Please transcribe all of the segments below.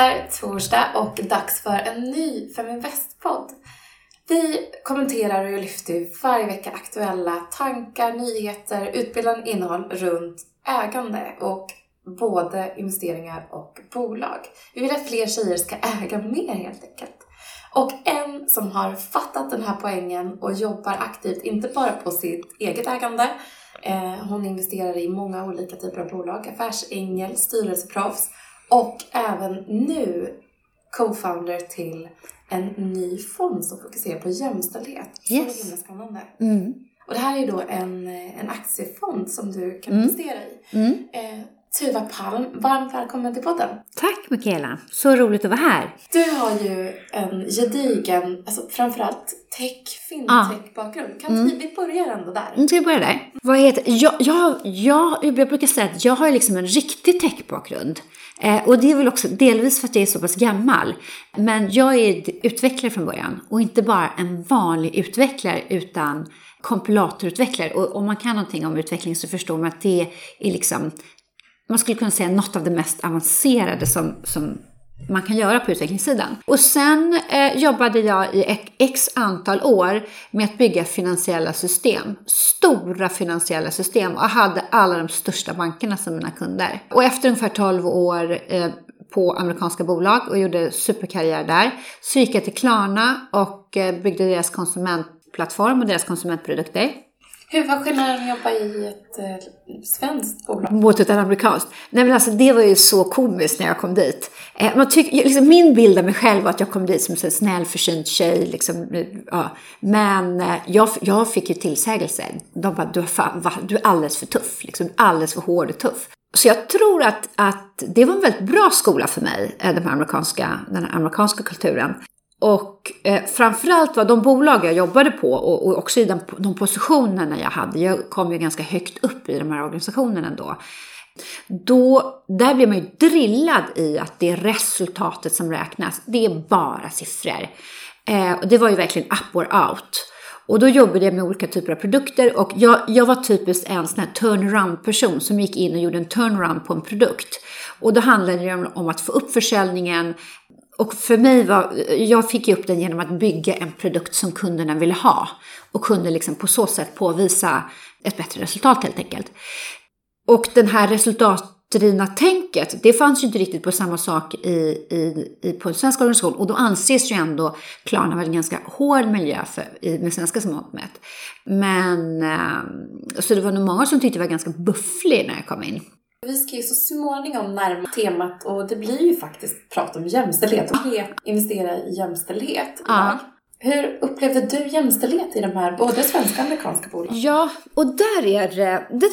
Det är torsdag och dags för en ny Feminvest-podd. Vi kommenterar och lyfter varje vecka aktuella tankar, nyheter, utbildande innehåll runt ägande och både investeringar och bolag. Vi vill att fler tjejer ska äga mer helt enkelt. Och en som har fattat den här poängen och jobbar aktivt, inte bara på sitt eget ägande, eh, hon investerar i många olika typer av bolag, affärsängel, styrelseproffs och även nu co-founder till en ny fond som fokuserar på jämställdhet. Yes. Så himla spännande. Mm. Och det här är då en, en aktiefond som du kan Mm. investera i. Mm. Eh, Tuva Palm, varmt välkommen till podden. Tack Mikaela, så roligt att vara här. Du har ju en gedigen, alltså framförallt tech, fintech-bakgrund. Kan Mm. vi börjar ändå där? Nu ska jag börja där. Vad heter, jag, jag, jag, jag brukar säga att jag har liksom en riktig techbakgrund. Eh, och det är väl också delvis för att jag är så pass gammal. Men jag är utvecklare från början. Och inte bara en vanlig utvecklare utan kompilatorutvecklare. Och om man kan någonting om utveckling så förstår man att det är liksom, man skulle kunna säga något av det mest avancerade som, som man kan göra på utvecklingssidan. Och sen eh, jobbade jag i ett x antal år med att bygga finansiella system. Stora finansiella system och hade alla de största bankerna som mina kunder. Och efter ungefär 12 år eh, på amerikanska bolag och gjorde superkarriär där så gick jag till Klarna och eh, byggde deras konsumentplattform och deras konsumentprodukter. Hur var skillnaden att jobba i ett eh, svenskt bolag? mot ett amerikanskt. Nej men alltså det var ju så komiskt när jag kom dit. Eh, man tyck, liksom, min bild av mig själv var att jag kom dit som en snäll, försynt tjej. Liksom, eh, ja. Men eh, jag, jag fick ju tillsägelse. De bara, du, är fan, va, du är alldeles för tuff. Liksom, alldeles för hård och tuff. Så jag tror att, att det var en väldigt bra skola för mig, eh, den, amerikanska, den här amerikanska kulturen. Och eh, framförallt var de bolag jag jobbade på och, och också i den, de positionerna jag hade, jag kom ju ganska högt upp i de här organisationerna då. Då, där blev man ju drillad i att det är resultatet som räknas. Det är bara siffror. Eh, och det var ju verkligen up or out. Och då jobbade jag med olika typer av produkter och jag, jag var typiskt en sån här turnaround-person som gick in och gjorde en turnaround på en produkt. Och då handlade det om att få upp försäljningen, och för mig var, jag fick ju upp den genom att bygga en produkt som kunderna ville ha. Och kunde liksom på så sätt påvisa ett bättre resultat helt enkelt. Och den här resultatdrivna tänket, det fanns ju inte riktigt på samma sak i, i, i, på en svensk organisation. Och då anses ju ändå Klarna vara en ganska hård miljö för, i, med svenska som mått mätt. Men, ehm, så det var nog många som tyckte det var ganska bufflig när jag kom in. Vi ska ju så småningom närma temat och det blir ju faktiskt prat om jämställdhet och investera i jämställdhet. Ja. Hur upplevde du jämställdhet i de här både svenska och amerikanska bolagen? Ja, och där är det, det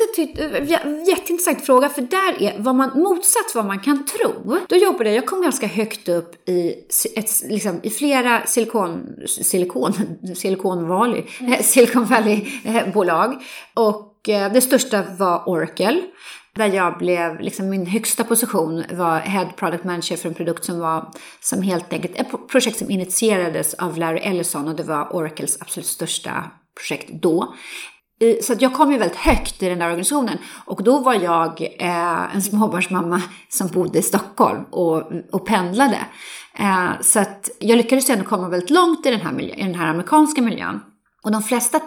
är en jätteintressant fråga, för där är vad man, motsatt vad man kan tro. Då jobbade jag, jag kom ganska högt upp i, ett, liksom, i flera silikon, silikon, silikon Valley, Silicon Valley-bolag. Och eh, det största var Oracle. Där jag blev, liksom min högsta position var Head Product Manager för en produkt som var som helt enkelt ett projekt som initierades av Larry Ellison och det var Oracles absolut största projekt då. Så att jag kom ju väldigt högt i den där organisationen och då var jag eh, en småbarnsmamma som bodde i Stockholm och, och pendlade. Eh, så att jag lyckades ändå komma väldigt långt i den, här miljö, i den här amerikanska miljön. Och de flesta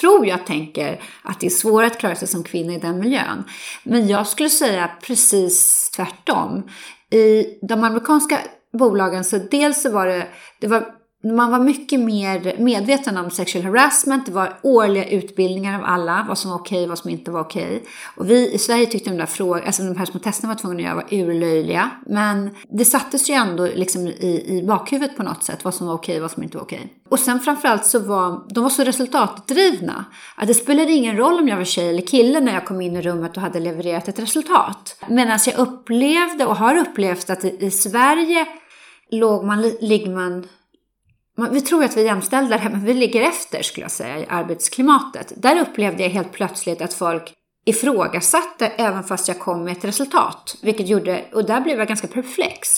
tror jag tänker att det är svårare att klara sig som kvinna i den miljön. Men jag skulle säga precis tvärtom. I de amerikanska bolagen så dels så var det, det var, man var mycket mer medveten om sexual harassment. Det var årliga utbildningar av alla, vad som var okej och vad som inte var okej. Och vi i Sverige tyckte de där frågorna, alltså de här små testerna var tvungna att göra var urlöjliga. Men det sattes ju ändå liksom i, i bakhuvudet på något sätt, vad som var okej och vad som inte var okej. Och sen framförallt så var de var så resultatdrivna. Att det spelade ingen roll om jag var tjej eller kille när jag kom in i rummet och hade levererat ett resultat. Medan jag upplevde och har upplevt att i, i Sverige låg man, ligger man vi tror att vi är jämställda här, men vi ligger efter skulle jag säga i arbetsklimatet. Där upplevde jag helt plötsligt att folk ifrågasatte även fast jag kom med ett resultat. Vilket gjorde, och där blev jag ganska perplex.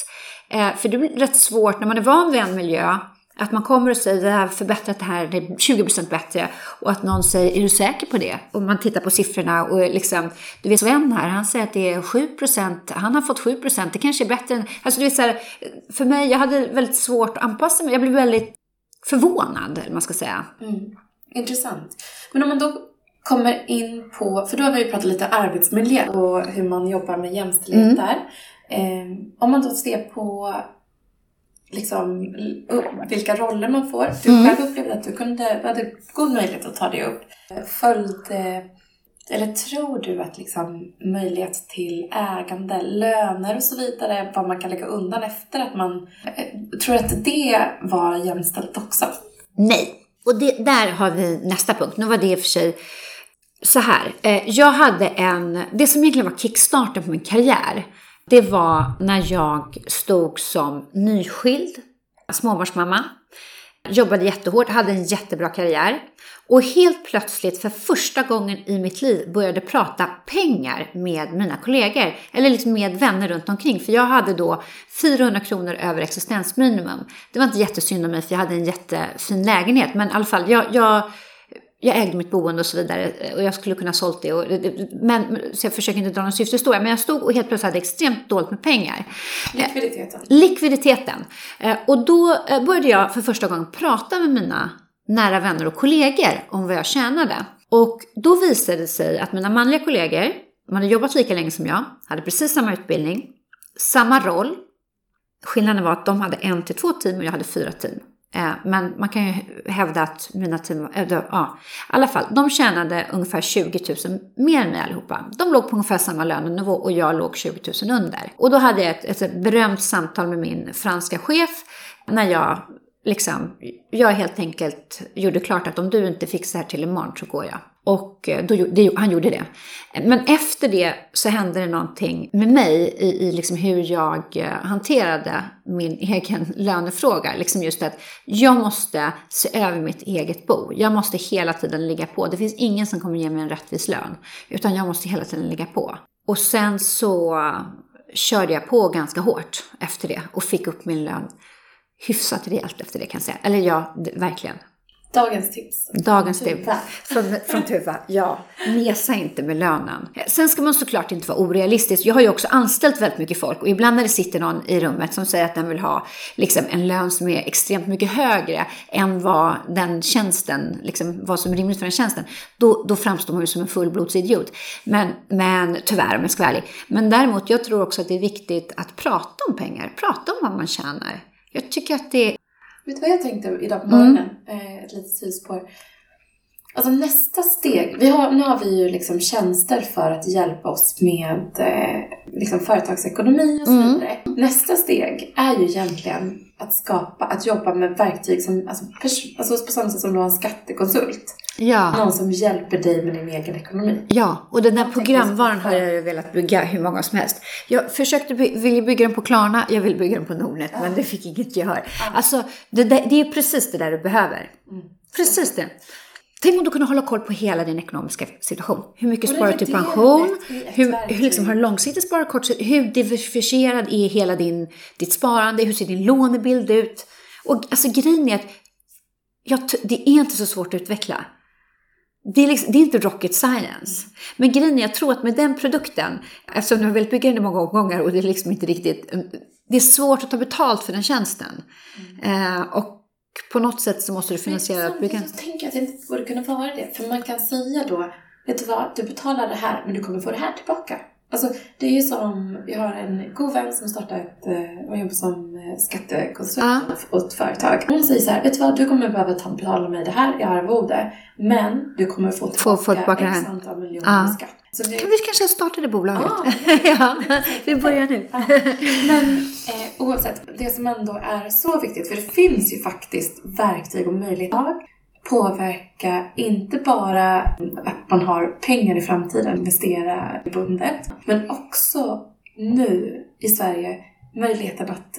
Eh, för det blir rätt svårt när man är van vid en miljö att man kommer och säger det här förbättrat det här, det är 20% bättre. Och att någon säger, är du säker på det? Och man tittar på siffrorna och liksom, du vet Sven här, han säger att det är 7%, han har fått 7%, det kanske är bättre än, alltså du vet så här, för mig, jag hade väldigt svårt att anpassa mig, jag blev väldigt förvånad, man ska säga. Mm. Intressant. Men om man då kommer in på, för då har vi ju pratat lite arbetsmiljö och hur man jobbar med jämställdhet Mm. där. Eh, om man då ser på liksom, upp, vilka roller man får. Du Mm. själv upplevde att du kunde, hade god möjlighet att ta det upp. Följde, eller tror du att liksom möjlighet till ägande, löner och så vidare, vad man kan lägga undan efter att man... Eh, tror du att det var jämställt också? Nej. Och det, där har vi nästa punkt. Nu var det i och för sig så här. Eh, jag hade en, det som egentligen var kickstarten på min karriär, det var när jag stod som nyskild småbarnsmamma. Jobbade jättehårt, hade en jättebra karriär. Och helt plötsligt för första gången i mitt liv började prata pengar med mina kollegor. Eller liksom med vänner runt omkring. För jag hade då 400 kronor över existensminimum. Det var inte jättesynd om mig för jag hade en jättefin lägenhet. Men i alla fall, jag, jag, jag ägde mitt boende och så vidare. Och jag skulle kunna ha sålt det. Och, men, så jag försöker inte dra någon syftehistoria. Men jag stod och helt plötsligt hade extremt dåligt med pengar. Likviditeten. Likviditeten. Eh, Och då eh, började jag för första gången prata med mina nära vänner och kollegor om vad jag tjänade. Och då visade det sig att mina manliga kollegor, de hade jobbat lika länge som jag, hade precis samma utbildning, samma roll. Skillnaden var att de hade en till två team och jag hade fyra team. Eh, Men man kan ju hävda att mina team, eh, var- äh, ja, i alla fall, de tjänade ungefär 20 000 mer än mig allihopa. De låg på ungefär samma lönenivå och jag låg 20 000 under. Och då hade jag ett, ett berömt samtal med min franska chef när jag liksom, jag helt enkelt gjorde klart att om du inte fixar det här till imorgon så går jag. Och eh, då, det, han gjorde det. Men efter det så hände det någonting med mig i, i liksom hur jag eh, hanterade min egen lönefråga. Liksom just att jag måste se över mitt eget bo. Jag måste hela tiden ligga på. Det finns ingen som kommer ge mig en rättvis lön. Utan jag måste hela tiden ligga på. Och sen så körde jag på ganska hårt efter det och fick upp min lön hyfsat rejält efter det kan jag säga. Eller ja, verkligen. Dagens tips. Dagens tips. Tuva. Från, från Tuva, ja. Mesa inte med lönen. Sen ska man såklart inte vara orealistisk. Jag har ju också anställt väldigt mycket folk och ibland när det sitter någon i rummet som säger att den vill ha liksom, en lön som är extremt mycket högre än vad den tjänsten, liksom, vad som är rimligt för den tjänsten, då, då framstår man ju som en fullblodsidiot. Men, men tyvärr om jag ska vara ärlig. Men däremot, jag tror också att det är viktigt att prata om pengar, prata om vad man tjänar. Jag tycker att det Vet du vad jag tänkte idag Mm. på morgonen? Eh, ett litet sidospår. Alltså nästa steg. Vi har, nu har vi ju liksom tjänster för att hjälpa oss med eh, liksom företagsekonomi och så Mm. vidare. Nästa steg är ju egentligen att skapa, att jobba med verktyg som, alltså, alltså på samma sätt som du har en skattekonsult. Ja. Någon som hjälper dig med din egen ekonomi. Ja, och den här tänker programvaran har jag ju velat bygga hur många som helst. Jag försökte by- ville bygga den på Klarna, jag vill bygga den på Nordnet, men det fick inget gehör. Alltså, det, där, det är precis det där du behöver. Mm. Precis det. Tänk om du kunde hålla koll på hela din ekonomiska situation. Hur mycket sparar du till pension? Hur, hur liksom har du långsiktigt sparat, kortsiktigt? Hur diversifierad är hela din, ditt sparande? Hur ser din lånebild ut? Och alltså grejen är att jag, det är inte så svårt att utveckla. Det är, liksom, det är inte rocket science. Men grejen är, jag tror att med den produkten, eftersom du har velat bygga den många omgångar och det är liksom inte riktigt, det är svårt att ta betalt för den tjänsten. Eh, och på något sätt så måste du finansiera att bygga så tänker jag att det inte borde kunna vara det. För man kan säga då, vet du vad, du betalar det här men du kommer få det här tillbaka. Alltså det är ju som, jag har en god vän som startar ett, eh, och jobbar som eh, skattekonsult Ja. åt företag. Hon säger så här, vet du vad, du kommer behöva ta betala mig det här i arvode, men du kommer få tillbaka, få tillbaka x antal miljoner Ja. i skatt. Så det, Vi kanske startar det bolaget. Ja. ja, vi börjar nu. Men eh, oavsett, det som ändå är så viktigt, för det finns ju faktiskt verktyg och möjligheter påverka inte bara att man har pengar i framtiden, investera bundet, men också nu i Sverige möjligheten att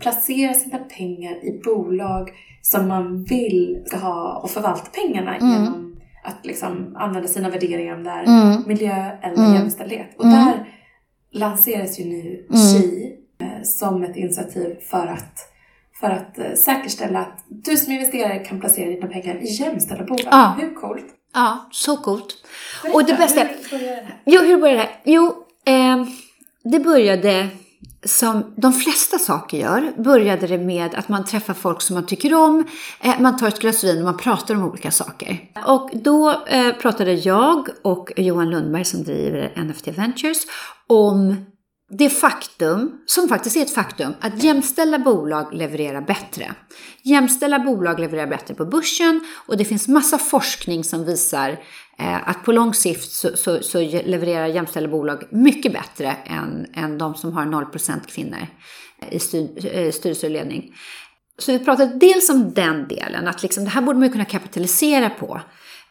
placera sina pengar i bolag som man vill ska ha och förvalta pengarna Mm. genom att liksom använda sina värderingar om det är Mm. miljö eller Mm. jämställdhet. Och Mm. där lanseras ju nu Mm. Chi eh, som ett initiativ för att för att eh, säkerställa att du som investerare kan placera dina pengar i jämställda bolag. Ja. Hur coolt? Ja, så coolt. Berätta, Och det bästa- Hur började det här? Jo, hur började det här? Jo, eh, det började som de flesta saker gör, började det med att man träffar folk som man tycker om, eh, man tar ett glas vin och man pratar om olika saker. Och då eh, pratade jag och Johan Lundberg som driver NFT Ventures om det faktum, som faktiskt är ett faktum, att jämställda bolag levererar bättre. Jämställda bolag levererar bättre på börsen och det finns massa forskning som visar eh, att på lång sikt så, så, så levererar jämställda bolag mycket bättre än, än de som har 0% kvinnor eh, i styr, eh, styrelse och ledning. Så vi pratade dels om den delen, att liksom, det här borde man ju kunna kapitalisera på.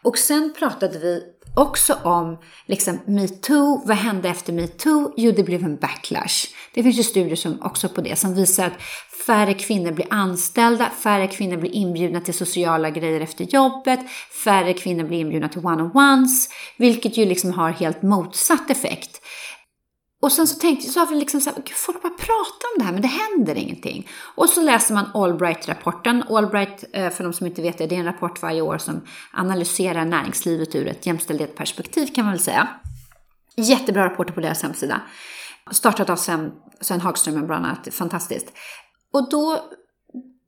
Och sen pratade vi också om liksom, metoo, vad hände efter metoo? Jo, det blev en backlash. Det finns ju studier som, också på det som visar att färre kvinnor blir anställda, färre kvinnor blir inbjudna till sociala grejer efter jobbet, färre kvinnor blir inbjudna till one-on-ones, vilket ju liksom har helt motsatt effekt. Och sen så tänkte så har vi liksom så här, "Gud, folk bara pratar om det här men det händer ingenting. Och så läser man Allbright-rapporten. Allbright, eh, för de som inte vet det, det är en rapport varje år som analyserar näringslivet ur ett jämställdhetsperspektiv kan man väl säga. Jättebra rapporter på deras hemsida. Startat av Sven, Sven Hagström bland annat, fantastiskt. Och då,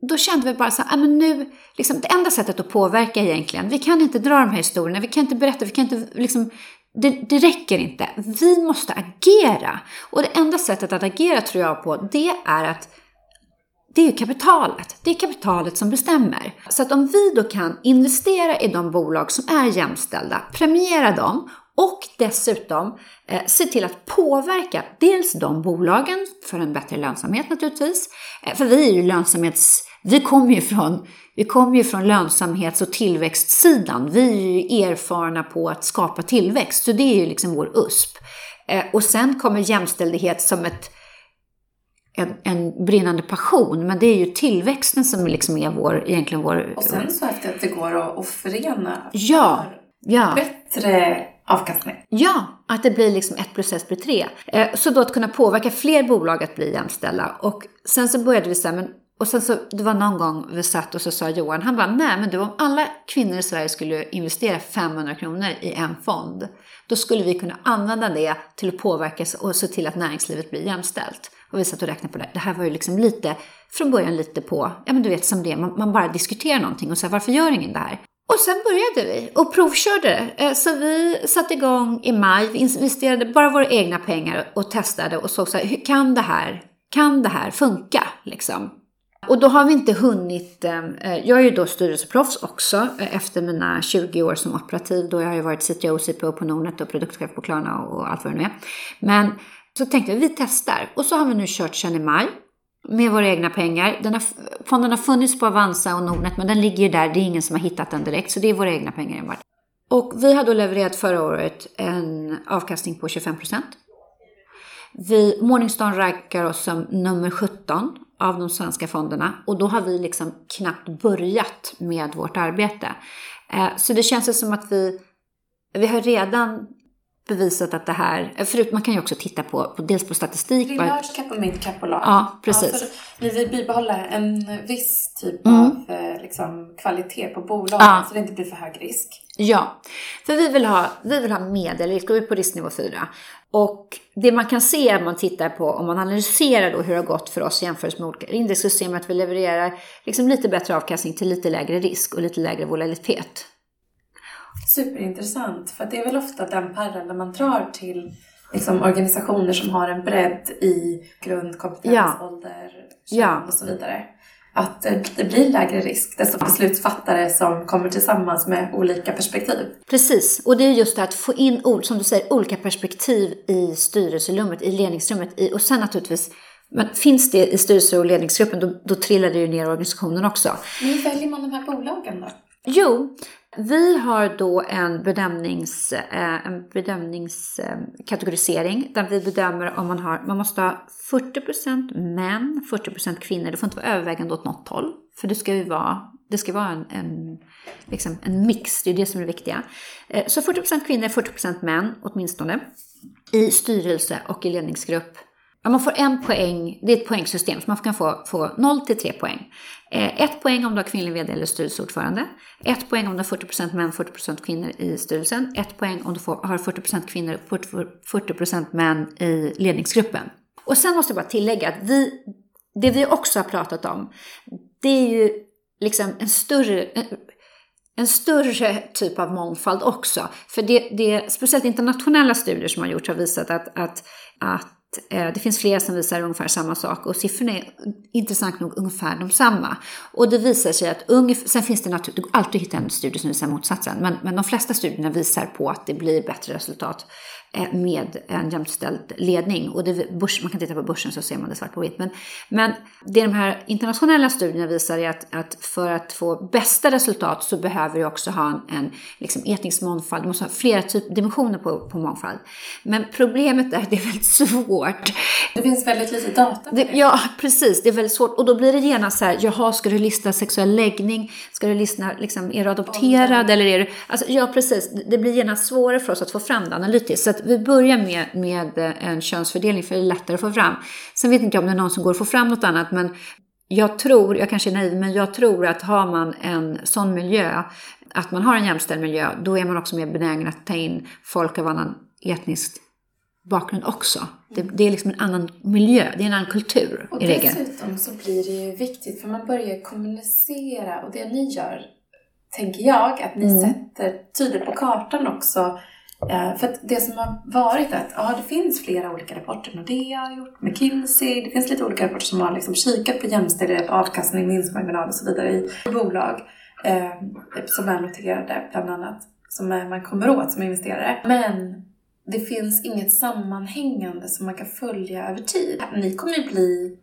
då kände vi bara så här, ah, men nu, liksom, det enda sättet att påverka egentligen, vi kan inte dra de här historierna, vi kan inte berätta, vi kan inte liksom, det, det räcker inte. Vi måste agera. Och det enda sättet att agera tror jag på, det är att det är kapitalet. Det är kapitalet som bestämmer. Så att om vi då kan investera i de bolag som är jämställda, premiera dem och dessutom eh, se till att påverka dels de bolagen för en bättre lönsamhet naturligtvis. Eh, för vi är ju lönsamhets... Vi kommer ju från, vi kommer ju från lönsamhets och tillväxtsidan. Vi är ju erfarna på att skapa tillväxt, så det är ju liksom vår USP. Eh, och sen kommer jämställdhet som ett en, en brinnande passion, men det är ju tillväxten som liksom är vår, egentligen vår... Och sen så efter att det går att, att förena Ja, ja. bättre avkastning. Ja, att det blir liksom ett plus ett blir tre. Eh, så då att kunna påverka fler bolag att bli jämställda. Och sen så började vi här, men, och sen så, det var någon gång vi satt och så sa Johan, han bara, nej men du om alla kvinnor i Sverige skulle investera 500 kronor i en fond, då skulle vi kunna använda det till att påverka och se till att näringslivet blir jämställt. Och vi satt och räknade på det. Det här var ju liksom lite, från början lite på, ja men du vet som det är, man, man bara diskuterar någonting och så här, varför gör ingen det här? Och sen började vi och provkörde. Eh, så vi satte igång i maj, vi investerade bara våra egna pengar och testade och såg så här, hur kan det här, kan det här funka liksom? Och då har vi inte hunnit, eh, eh, jag är ju då styrelseproffs också eh, efter mina 20 år som operativ. Då jag har ju varit CTO CPO på Nordnet och produktchef på Klarna och allt vad det nu är. Men så tänkte vi, vi testar. Och så har vi nu kört sedan i maj med våra egna pengar. Den har, fonden har funnits på Avanza och Nordnet men den ligger ju där, det är ingen som har hittat den direkt. Så det är våra egna pengar enbart. Och vi har då levererat förra året en avkastning på 25 Vi, Morningstar rankar oss som nummer 17 av de svenska fonderna och då har vi liksom knappt börjat med vårt arbete. Eh, så det känns som att vi, vi har redan bevisat att det här, förut man kan ju också titta på, på dels på statistik. Large cap och mid cap bolag. Ja, precis. Ja, så vi vill bibehålla en viss typ Mm. av eh, liksom, kvalitet på bolagen Ja. så det inte blir för hög risk. Ja, för vi vill ha, vi vill ha medelrisk, och vi är på risknivå 4. Och det man kan se om man tittar på, om man analyserar då hur det har gått för oss jämfört med olika index, så ser man att vi levererar liksom lite bättre avkastning till lite lägre risk och lite lägre volatilitet. Superintressant, för det är väl ofta den parallellen man drar till liksom, organisationer som har en bredd i grundkompetens, Ja. ålder, kön Ja. och så vidare. Att eh, det blir lägre risk, desto beslutsfattare som kommer tillsammans med olika perspektiv. Precis, och det är just det att få in ord, som du säger, olika perspektiv i styrelserummet, i ledningsrummet. I, och sen naturligtvis, men finns det i styrelse och ledningsgruppen, då, då trillar det ju ner i organisationen också. Men hur väljer man de här bolagen då? Jo, vi har då en bedömnings, eh, en bedömningskategorisering där vi bedömer om man har, man måste ha 40% män, 40% kvinnor. Det får inte vara övervägande åt något håll. För det ska ju vara, det ska vara en, en, liksom en mix, det är det som är det viktiga. Eh, så 40% kvinnor, 40% män åtminstone i styrelse och i ledningsgrupp man får en poäng, det är ett poängsystem, så man kan få, få 0 till 3 poäng. Eh, ett poäng om du har kvinnlig vd eller styrelseordförande. Ett poäng om du har 40% män, 40% kvinnor i styrelsen. Ett poäng om du får, har 40% kvinnor och 40% män i ledningsgruppen. Och sen måste jag bara tillägga att vi, det vi också har pratat om, det är ju liksom en större, en större typ av mångfald också. För det, det speciellt internationella studier som har gjorts har visat att, att, att Eh, det finns flera som visar ungefär samma sak och siffrorna är intressant nog ungefär de samma. Och det visar sig att ungefär, sen finns det naturligtvis, det går alltid att hitta en studie som visar motsatsen, men, men de flesta studierna visar på att det blir bättre resultat eh, med en jämställd ledning. Och det, börs, man kan titta på börsen så ser man det svart på vitt. Men, men det de här internationella studierna visar är att, att för att få bästa resultat så behöver vi också ha en, en liksom etnisk mångfald. Du måste ha flera typ, dimensioner på, på mångfald. Men problemet är att det är väldigt svårt. Det finns väldigt lite data. Det, ja, precis. Det är väldigt svårt. Och då blir det genast så här, jaha, ska du lista sexuell läggning? Ska du lista, liksom, är du adopterad? Eller är du... Alltså, ja, precis. Det blir genast svårare för oss att få fram det analytiskt. Så att vi börjar med, med en könsfördelning för det är lättare att få fram. Sen vet inte jag om det är någon som går att få fram något annat, men jag tror, jag kanske är naiv, men jag tror att har man en sån miljö, att man har en jämställd miljö, då är man också mer benägen att ta in folk av annan etnisk bakgrund också. Det, det, är liksom en annan miljö, det är en annan kultur och i regel. Och dessutom så blir det ju viktigt, för man börjar kommunicera och det ni gör, tänker jag, att ni mm. sätter tydligt på kartan också Eh, för att det som har varit att ja, det finns flera olika rapporter. Nordea har gjort, McKinsey, det finns lite olika rapporter som har liksom kikat på jämställdhet, avkastning, vinstmarginal och så vidare i bolag eh, som är noterade bland annat. Som man kommer åt som investerare. Men det finns inget sammanhängande som man kan följa över tid. Ni kommer ju bli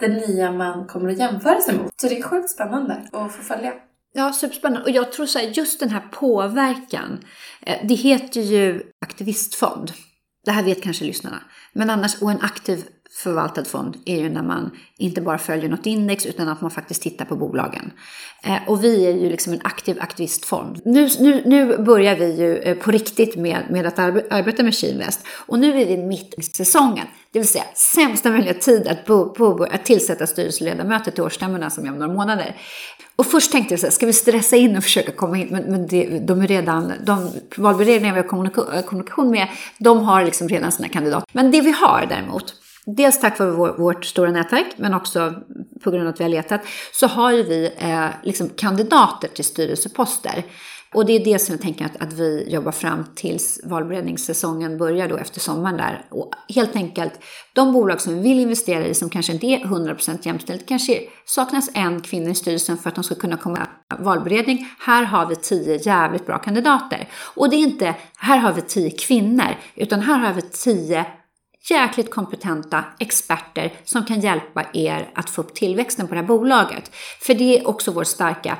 den nya man kommer att jämföra sig mot. Så det är sjukt spännande att få följa. Ja, superspännande. Och jag tror så här, just den här påverkan, eh, det heter ju aktivistfond. Det här vet kanske lyssnarna. Men annars, och en aktiv förvaltad fond är ju när man inte bara följer något index utan att man faktiskt tittar på bolagen. Eh, och vi är ju liksom en aktiv aktivistfond. Nu, nu, nu börjar vi ju eh, på riktigt med, med att arbeta med Kinvest och nu är vi mitt i säsongen. Det vill säga sämsta möjliga tid att, bo, bo, att tillsätta styrelseledamöter till årsstämmorna som är om några månader. Och först tänkte jag så här, ska vi stressa in och försöka komma in? Men, men det, de är redan, de valberedningar vi har kommunikation med, de har liksom redan sina kandidater. Men det vi har däremot, dels tack vare vår, vårt stora nätverk, men också på grund av att vi har letat, så har ju vi eh, liksom kandidater till styrelseposter. Och det är det som jag tänker att, att vi jobbar fram tills valberedningssäsongen börjar då efter sommaren där. Och helt enkelt, de bolag som vi vill investera i som kanske inte är 100% jämställt, kanske saknas en kvinna i styrelsen för att de ska kunna komma valberedning. Här har vi tio jävligt bra kandidater. Och det är inte, här har vi tio kvinnor, utan här har vi tio jäkligt kompetenta experter som kan hjälpa er att få upp tillväxten på det här bolaget. För det är också vår starka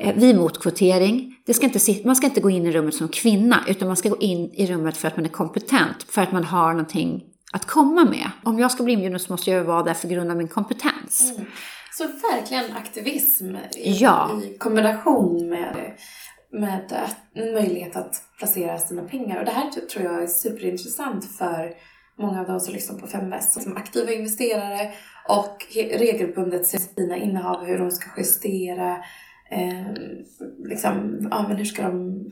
Eh, vi är emot kvotering. Det ska inte, man ska inte gå in i rummet som kvinna, utan man ska gå in i rummet för att man är kompetent, för att man har någonting att komma med. Om jag ska bli inbjuden så måste jag vara där för grund av min kompetens. Mm. Så verkligen aktivism i, ja. i kombination med, med möjlighet att placera sina pengar. Och det här tror jag är superintressant för många av dem som lyssnar på 5S som aktiva investerare och regelbundet ser sina innehav, hur de ska justera eh, liksom, ja, men hur ska de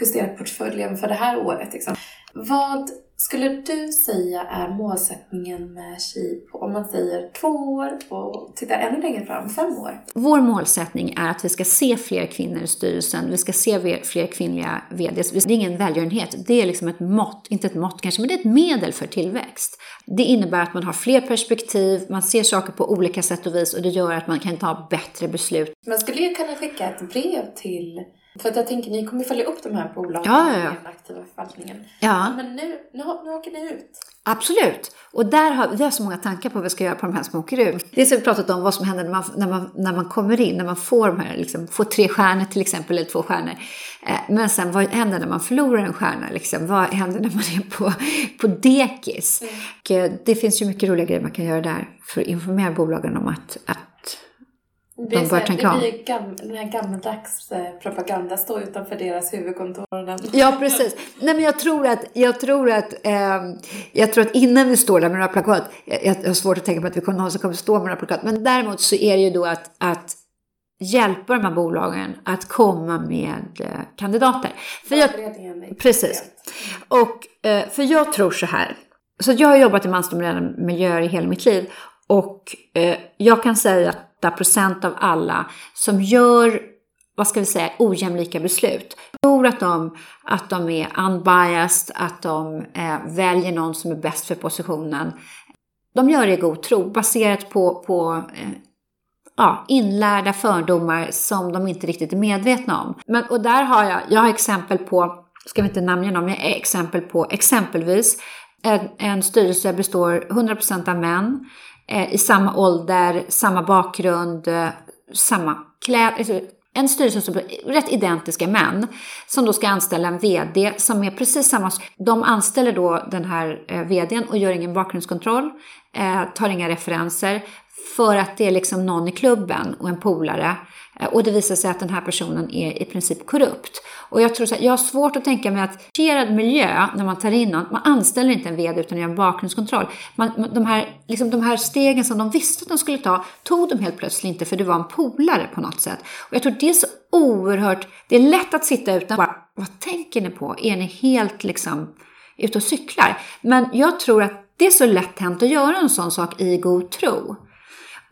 justera portföljen för det här året? Liksom. Vad skulle du säga är målsättningen med Sheep om man säger två år och tittar ännu längre fram, fem år? Vår målsättning är att vi ska se fler kvinnor i styrelsen, vi ska se fler kvinnliga VDs. Det är ingen välgörenhet, det är liksom ett mått, inte ett mått kanske, men det är ett medel för tillväxt. Det innebär att man har fler perspektiv, man ser saker på olika sätt och vis och det gör att man kan ta bättre beslut. Man skulle ju kunna skicka ett brev till för att jag tänker, ni kommer följa upp de här bolagen ja, ja, ja. i den aktiva förvaltningen. Ja. Men nu, nu, nu åker ni ut. Absolut. Och där har vi har så många tankar på vad vi ska göra på de här som åker ut. Dels har vi pratat om vad som händer när man, när man, när man kommer in, när man får de här, liksom, får tre stjärnor till exempel, eller två stjärnor. Eh, men sen vad händer när man förlorar en stjärna? Liksom? Vad händer när man är på, på dekis? Mm. Eh, det finns ju mycket roliga grejer man kan göra där för att informera bolagen om att, att Det, är de bör här, tänka det blir gam, den här gammaldags eh, propaganda, stå utanför deras huvudkontor. Ja, precis. Nej, men jag tror att, jag tror att, ehm, jag tror att innan vi står där med några plakat, jag, jag har svårt att tänka på att vi kommer någon som kommer stå med några plakat, men däremot så är det ju då att, att hjälpa de här bolagen att komma med eh, kandidater. För jag, Precis. och, eh, för jag tror så här, så jag har jobbat i mansdominerade miljöer i hela mitt liv och eh, jag kan säga procent av alla som gör, vad ska vi säga, ojämlika beslut, tror att de, att de är unbiased, att de eh, väljer någon som är bäst för positionen. De gör det i god tro, baserat på, på eh, ja, inlärda fördomar som de inte riktigt är medvetna om. Men, och där har jag, jag har exempel på, ska vi inte namnge någon, men jag har exempel på exempelvis en, en styrelse består 100% av män Eh, i samma ålder, samma bakgrund, eh, samma kläder. Alltså, en styrelse som är rätt identiska män som då ska anställa en VD som är precis samma. De anställer då den här eh, VDn och gör ingen bakgrundskontroll, eh, tar inga referenser för att det är liksom någon i klubben och en polare. Eh, och det visar sig att den här personen är i princip korrupt. Och jag tror så här, jag har svårt att tänka mig att i miljö, när man tar in någon, man anställer inte en VD utan gör en bakgrundskontroll. Man, de, här, liksom de här stegen som de visste att de skulle ta, tog de helt plötsligt inte för det var en polare på något sätt. Och jag tror det är så oerhört, det är lätt att sitta utan bara, vad tänker ni på? Är ni helt liksom ute och cyklar? Men jag tror att det är så lätt hänt att göra en sån sak i god tro.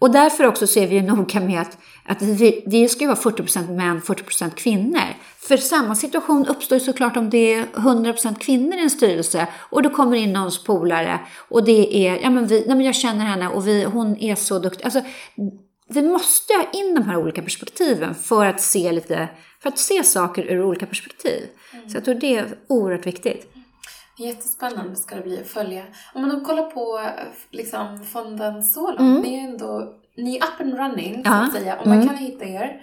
Och därför också så är vi ju noga med att, att vi, det ska ju vara 40% män, 40% kvinnor. För samma situation uppstår ju såklart om det är 100% kvinnor i en styrelse och då kommer in någons polare och det är, ja men, vi, nej men jag känner henne och vi, hon är så duktig. Alltså, vi måste ha in de här olika perspektiven för att se lite, för att se saker ur olika perspektiv. Så jag tror det är oerhört viktigt. Jättespännande ska det bli att följa. Om man då kollar på eh, liksom, fonden så långt, Mm. det är ju ändå, ni är up and running så att säga. Och man Mm. kan hitta er.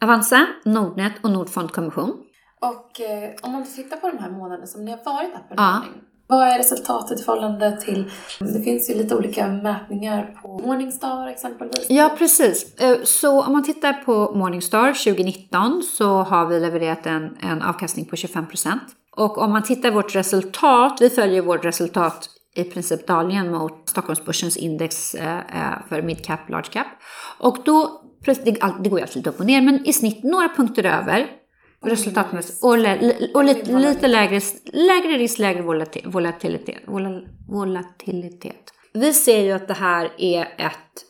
Avanza, Nordnet och Nordfondkommission. Och eh, om man tittar på de här månaderna som ni har varit up and Ja. running. Vad är resultatet i förhållande till, det finns ju lite olika mätningar på Morningstar exempelvis. Ja, precis. Eh, Så om man tittar på Morningstar 2019 så har vi levererat en, en avkastning på 25 Och om man tittar vårt resultat, vi följer vårt resultat i princip dagligen mot Stockholmsbörsens index eh, eh, för mid cap, large cap. Och då, det, går ju alltid lite upp och ner, men i snitt några punkter över resultatmässigt och, och lite, lite lägre, lägre risk, lägre volati- volatilitet, vola- volatilitet. Vi ser ju att det här är ett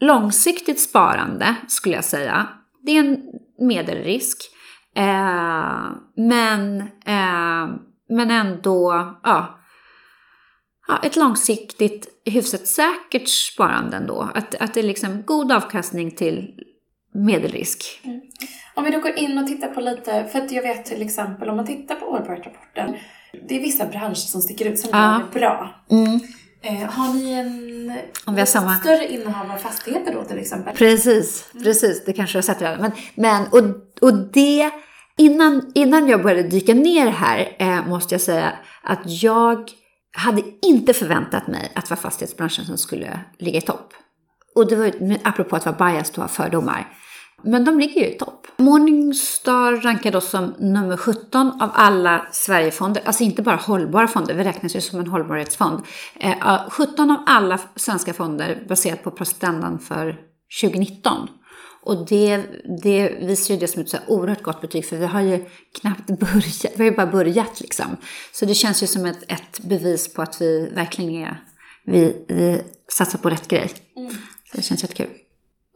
långsiktigt sparande skulle jag säga. Det är en medelrisk. Eh, men, eh, men ändå ja, ja, ett långsiktigt hyfsat säkert sparande ändå. Att, att det är liksom god avkastning till medelrisk. Om vi då går in och tittar på lite, för att jag vet till exempel om man tittar på Allbright-rapporten, det är vissa branscher som sticker ut som Ja. det bra. Mm. Eh, har ni en Om vi har samma- större innehav av fastigheter då till exempel? Precis, precis. Det kanske jag har sett redan. Men, men och, och det, innan, innan jag började dyka ner här eh, måste jag säga att jag hade inte förväntat mig att det var fastighetsbranschen som skulle ligga i topp. Och det var ju- apropå att vara biased och ha fördomar. Men de ligger ju i topp. Morningstar rankar oss som nummer 17 av alla Sverigefonder, alltså inte bara hållbara fonder, vi räknas ju som en hållbarhetsfond. Eh, ja, 17 av alla svenska fonder baserat på prestandan för 2019. Och det, det visar ju det som ett så oerhört gott betyg, för vi har ju knappt börjat, vi har ju bara börjat liksom. Så det känns ju som ett, ett bevis på att vi verkligen är, vi, vi satsar på rätt grej. Så det känns jättekul.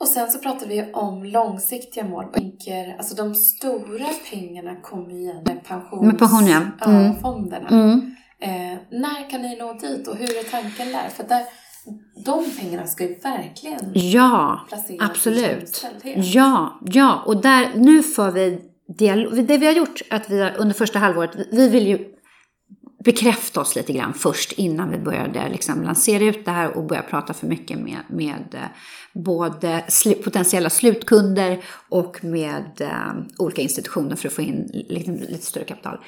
Och sen så pratar vi om långsiktiga mål. Och tänker, alltså de stora pengarna kommer igen med pensions... Med pension, ja. ja, Mm. fonderna. Mm. Eh, när kan ni nå dit och hur är tanken där? För där, de pengarna ska ju verkligen Ja, placeras i absolut. jämställdhet. Ja, ja, och där, nu för vi dialog. Det vi har gjort att vi har, under första halvåret, vi- vi vill ju bekräfta oss lite grann först innan vi började liksom lansera ut det här och börja prata för mycket med, med eh, både sl potentiella slutkunder och med eh, olika institutioner för att få in lite, lite större kapital.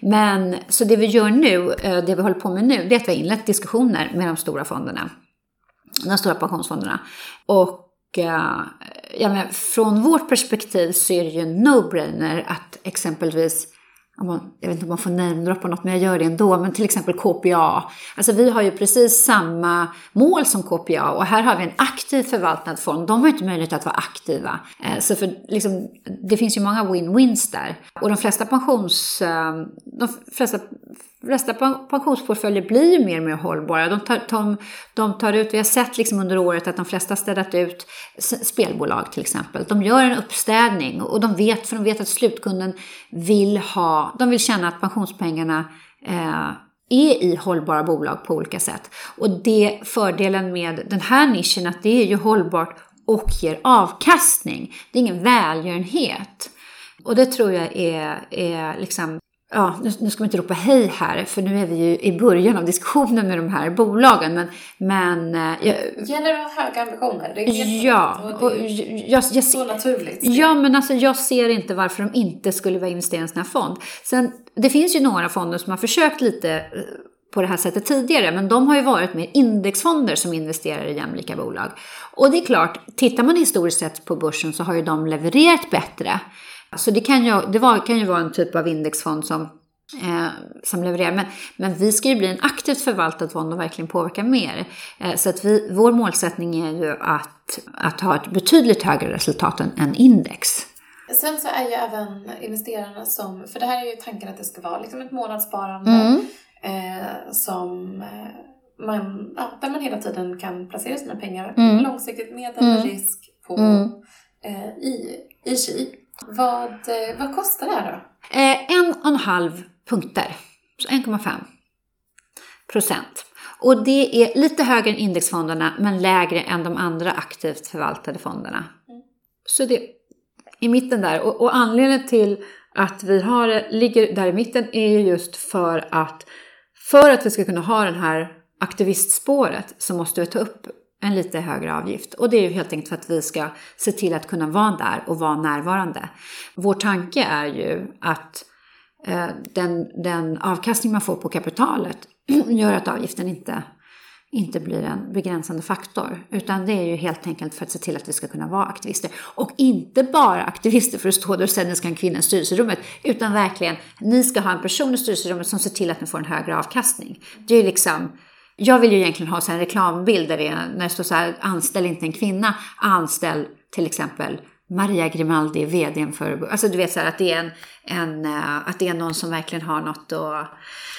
Men så det vi gör nu, eh, det vi håller på med nu, det är att vi har inlett diskussioner med de stora fonderna de stora pensionsfonderna. Och eh, ja, men från vårt perspektiv så är det ju en no-brainer att exempelvis jag vet inte om man får namedroppa något, men jag gör det ändå. Men till exempel KPA. Alltså vi har ju precis samma mål som KPA och här har vi en aktiv förvaltad fond. De har inte möjlighet att vara aktiva. Eh, så för, liksom, det finns ju många win-wins där. Och de flesta pensions... Eh, de flesta flesta pensionsportföljer blir ju mer och mer hållbara. De tar, de, de tar ut, vi har sett liksom under året att de flesta städat ut spelbolag till exempel. De gör en uppstädning och de vet, för de vet att slutkunden vill ha, de vill känna att pensionspengarna eh, är i hållbara bolag på olika sätt. Och det fördelen med den här nischen att det är ju hållbart och ger avkastning. Det är ingen välgörenhet. Och det tror jag är, är liksom ja, nu, nu ska man inte ropa hej här, för nu är vi ju i början av diskussionen med de här bolagen. Men, men eh, jag, Gäller det att ha höga ambitioner? Det är ja, och är jag, jag, så naturligt. Ja, men alltså jag ser inte varför de inte skulle vara investerade i en sån här fond. Sen, det finns ju några fonder som har försökt lite eh, på det här sättet tidigare, men de har ju varit mer indexfonder som investerar i jämlika bolag. Och det är klart, tittar man historiskt sett på börsen så har ju de levererat bättre. Så det kan ju, det var, kan ju vara en typ av indexfond som, eh, som levererar. Men, men vi ska ju bli en aktivt förvaltad fond och verkligen påverka mer. Eh, så att vi, vår målsättning är ju att, att ha ett betydligt högre resultat än, än index. Sen så är ju även investerarna som, för det här är ju tanken att det ska vara liksom ett månadssparande mm. eh, som eh, man, ja, där man hela tiden kan placera sina pengar mm. långsiktigt med en mm. risk på, mm. eh, i, i KI. Vad, eh, vad kostar det här då? Eh, en och en halv punkter, så 1,5 procent. Och det är lite högre än indexfonderna men lägre än de andra aktivt förvaltade fonderna. Mm. Så det är i mitten där. Och, och anledningen till att vi har, ligger där i mitten är just för att för att vi ska kunna ha den här aktivistspåret så måste vi ta upp en lite högre avgift. Och det är ju helt enkelt för att vi ska se till att kunna vara där och vara närvarande. Vår tanke är ju att eh, den, den avkastning man får på kapitalet gör att avgiften inte, inte blir en begränsande faktor. Utan det är ju helt enkelt för att se till att vi ska kunna vara aktivister. Och inte bara aktivister för att stå där och säga att ni ska ha en kvinna i styrelserummet. Utan verkligen, ni ska ha en person i styrelserummet som ser till att ni får en högre avkastning. Det är liksom jag vill ju egentligen ha en reklambild där det, är, när det står så här, anställ inte en kvinna, anställ till exempel Maria Grimaldi, vdn för... Alltså du vet så här, att det är en, en, eh, att det är någon som verkligen har något att,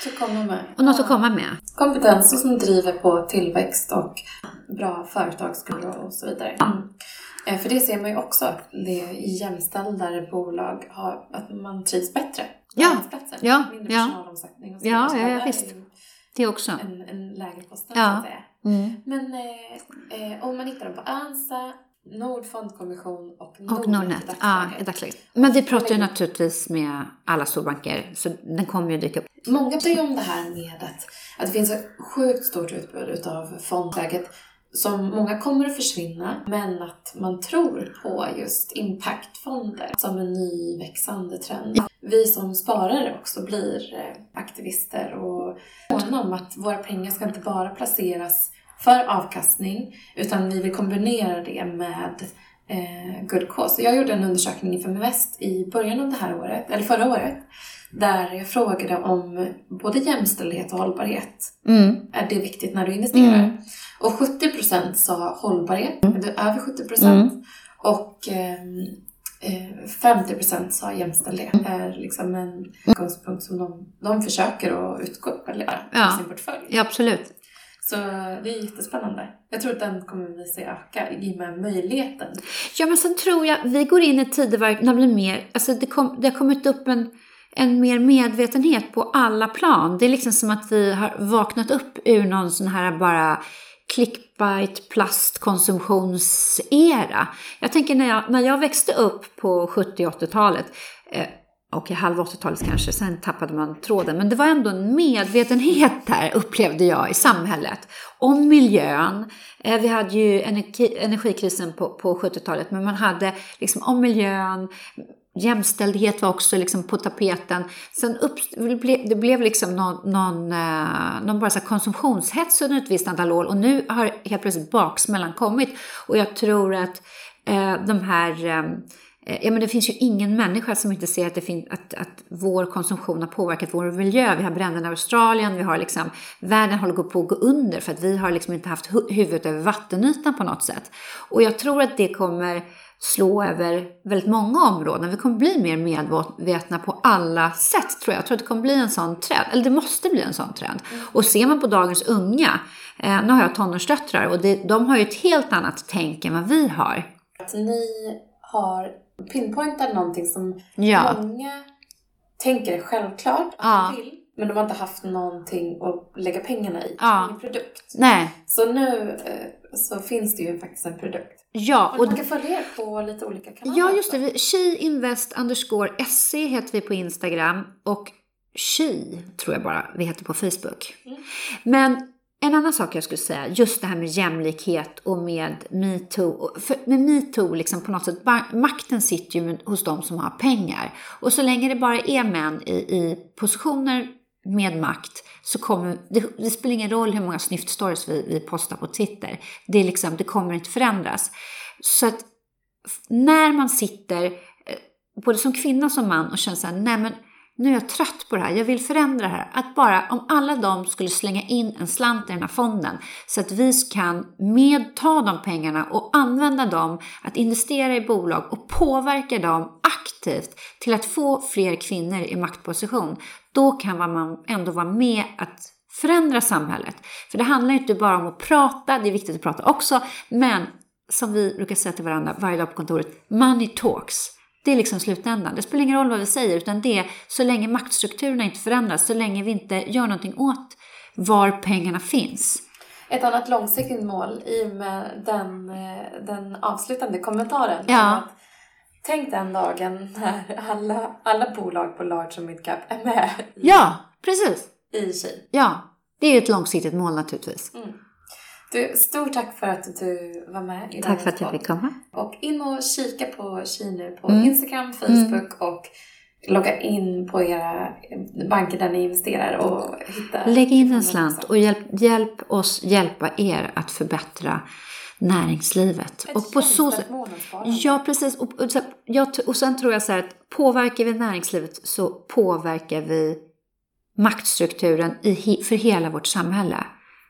att komma med. Och något att komma med. Kompetenser som driver på tillväxt och bra företagskultur och så vidare. Mm. Eh, för det ser man ju också det i jämställda bolag har, att man trivs bättre ja. Ja, Mindre ja. personalomsättning och så Ja, ja, ja visst. Det också. En, en lägre kostnad ja. så att säga. Mm. Men eh, eh, om man hittar dem på ANSA, Nord fondkommission och och Nordnet. Ja, dagsläget. Men vi pratar ju naturligtvis med alla storbanker, så den kommer ju dyka upp. Många pratar ju om det här med att, att det finns ett sjukt stort utbud av fondläget som många kommer att försvinna, men att man tror på just impactfonder som en ny växande trend. Vi som sparare också blir eh, aktivister och måna om att våra pengar ska inte bara placeras för avkastning, utan vi vill kombinera det med eh, good cause. Jag gjorde en undersökning inför Feminvest i början av det här året, eller förra året, där jag frågade om både jämställdhet och hållbarhet. Mm. Är det viktigt när du investerar? Mm. Och 70% sa hållbarhet, mm. över 70%. Mm. Och eh, 50% eh, sa jämställdhet. Det är liksom en utgångspunkt som de, de försöker att utgå eller, ja. sin portfölj. Ja, absolut. Så det är jättespännande. Jag tror att den kommer vi se öka i och med möjligheten. Ja, men sen tror jag vi går in i tider när det blir mer, alltså det, kom, det har kommit upp en en mer medvetenhet på alla plan. Det är liksom som att vi har vaknat upp ur någon sån här bara clickbait plastkonsumtionsera. Jag tänker när jag, när jag växte upp på 70 80-talet eh, och okay, halv 80-talet kanske, sen tappade man tråden. Men det var ändå en medvetenhet där, upplevde jag, i samhället. Om miljön. Eh, vi hade ju energi, energikrisen på, på 70-talet, men man hade liksom om miljön, Jämställdhet var också liksom på tapeten. Sen upp, det blev liksom någon, någon, eh, någon bara så konsumtionshets under ett visst antal år och nu har helt plötsligt baksmällan kommit. Och jag tror att Eh, de här eh, eh, ja, men det finns ju ingen människa som inte ser att, det fin- att, att vår konsumtion har påverkat vår miljö. Vi har bränderna i Australien, vi har liksom, världen håller på att gå under för att vi har liksom inte haft huvudet över vattenytan på något sätt. Och jag tror att det kommer slå över väldigt många områden. Vi kommer bli mer medvetna på alla sätt tror jag. Jag tror att det kommer bli en sån trend, eller det måste bli en sån trend. Och ser man på dagens unga, eh, nu har jag tonårsdöttrar och det, de har ju ett helt annat tänk än vad vi har. Att ni har pinpointat någonting som Ja. många tänker är självklart att Ja. vill. Men de har inte haft någonting att lägga pengarna i. Ja. Ingen produkt. Nej, Så nu eh, så finns det ju faktiskt en produkt. ja. Och Och man kan följa er på lite olika kanaler. Ja, just det. också. Vi- She Invest underscore SC heter vi på Instagram och She tror jag bara vi heter på Facebook. Mm. Men en annan sak jag skulle säga, just det här med jämlikhet och med metoo. med metoo, liksom på något sätt, makten sitter ju hos de som har pengar. Och så länge det bara är män i, i positioner med makt så kommer, det, det spelar ingen roll hur många snyftstories vi, vi postar på Twitter. Det, är liksom, det kommer inte förändras. Så att när man sitter, eh, både som kvinna som man, och känner så här, nej men nu är jag trött på det här, jag vill förändra det här. Att bara, om alla de skulle slänga in en slant i den här fonden så att vi kan med, ta de pengarna och använda dem att investera i bolag och påverka dem aktivt till att få fler kvinnor i maktposition. Då kan man ändå vara med att förändra samhället. För det handlar ju inte bara om att prata, det är viktigt att prata också, men som vi brukar säga till varandra varje dag på kontoret, money talks. Det är liksom slutändan. Det spelar ingen roll vad vi säger, utan det är så länge maktstrukturerna inte förändras, så länge vi inte gör någonting åt var pengarna finns. Ett annat långsiktigt mål i och med den, eh, den avslutande kommentaren. Ja. att Tänk den dagen när alla, alla bolag på large och midcap är med i, Ja, precis. i Tjej. Ja, det är ju ett långsiktigt mål naturligtvis. Mm. Du, stort tack för att du var med i Tack för att jag fick komma. Och in och kika på Tjej nu på Mm. Instagram, Facebook och logga in på era banker där ni investerar och hitta... Lägg in en slant och hjälp, hjälp oss hjälpa er att förbättra näringslivet. Ett och på så sätt. Ja, precis. Och, och, jag, och sen tror jag så här att påverkar vi näringslivet så påverkar vi maktstrukturen i, för hela vårt samhälle.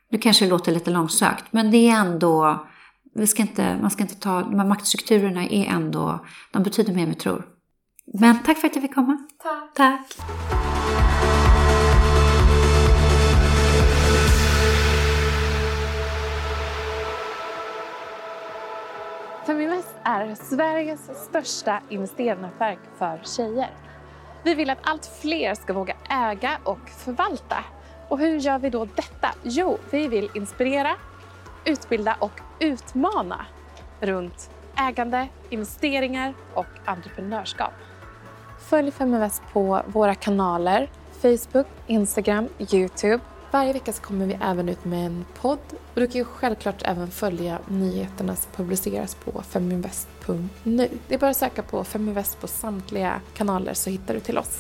Nu kanske det låter lite långsökt, men det är ändå, vi ska inte, man ska inte ta, de här maktstrukturerna är ändå, de betyder mer än vi tror. Men tack för att jag fick komma. Tack. Tack. Feminvest är Sveriges största investeringsnätverk för tjejer. Vi vill att allt fler ska våga äga och förvalta. Och hur gör vi då detta? Jo, vi vill inspirera, utbilda och utmana runt ägande, investeringar och entreprenörskap. Följ Feminvest på våra kanaler Facebook, Instagram, Youtube. Varje vecka så kommer vi även ut med en podd och du kan ju självklart även följa nyheterna som publiceras på feminvest.nu. Det är bara att söka på Feminvest på samtliga kanaler så hittar du till oss.